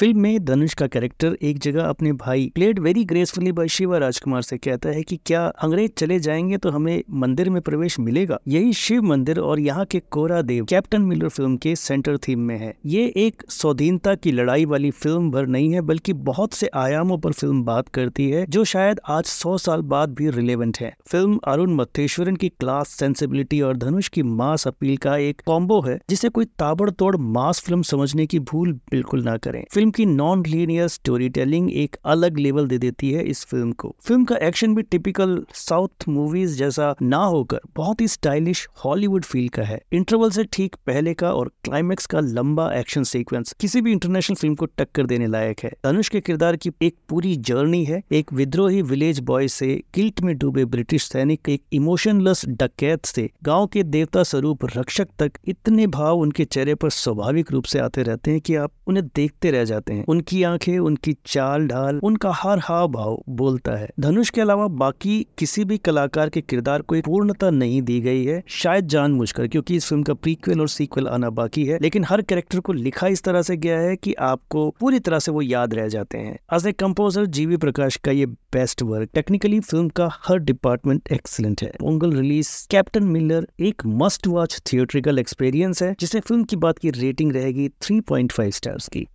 Film में धनुष का character एक जगह अपने भाई played very gracefully by Shiva Rajkumar से कहता है कि क्या अंग्रेज़ चले जाएँगे तो हमें मंदिर में प्रवेश मिलेगा? यही शिव मंदिर और यहाँ के कोरा देव कैप्टन मिलर फ़िल्म के सेंटर थीम में है। ये एक स्वाधीनता की लड़ाई वाली फ़िल्म भर नहीं है, बल्कि बहुत से आयामों पर फ़िल्म बात करती है, जो शायद आज सौ साल बाद भी रिलेवेंट है। फ़िल्म अरुण मथेश्वरन की क्लास सेंसिबिलिटी और धनुष की मास अपील का एक कॉम्बो है, जिसे कोई ताबड़तोड़ मास फ़िल्म समझने की भूल बिल्कुल ना करें। फ़िल्म की नॉन लीनियर स्टोरी टेलिंग एक अलग लेवल दे देती है इस फ़िल्म को। फ़िल्म का एक्शन भी टिपिकल साउथ मूवीज़ जैसा ना होकर बहुत ही स्टाइलिश हॉलीवुड फील का है। इंटरवल से ठीक पहले का और क्लाइमेक्स का लंबा एक्शन सीक्वेंस किसी भी इंटरनेशनल फ़िल्म को टक्कर देने लायक है। धनुष के किरदार की एक पूरी जर्नी है। एक विद्रोही विलेज बॉय से गिल्ट में डूबे ब्रिटिश सैनिक एक इमोशनलेस डकैत से गाँव के देवता स्वरूप रक्षक तक इतने भाव उनके चेहरे पर स्वाभाविक रूप से आते रहते हैं कि आप उन्हें देखते रह जाते हैं। उनकी आँखें, उनकी चाल ढाल, उनका हर हाव भाव बोलता है। धनुष के अलावा बाकी किसी भी कलाकार के किरदार को पूर्णता नहीं दी गई है। शायद जानबूझकर, क्योंकि इस फ़िल्म का प्रीक्वल और सीक्वल आना बाकी है। लेकिन हर कैरेक्टर को लिखा इस तरह से गया है कि आपको पूरी तरह से वो याद रह जाते हैं। एज ए कंपोजर जीवी प्रकाश का ये बेस्ट वर्क टेक्निकली फ़िल्म का हर डिपार्टमेंट एक्सीलेंट है। पोंगल रिलीज़ कैप्टन मिलर एक मस्ट वॉच थिएट्रिकल एक्सपीरियंस है जिसे फ़िल्म की बात की रेटिंग रहेगी 3.5 स्टार्स की।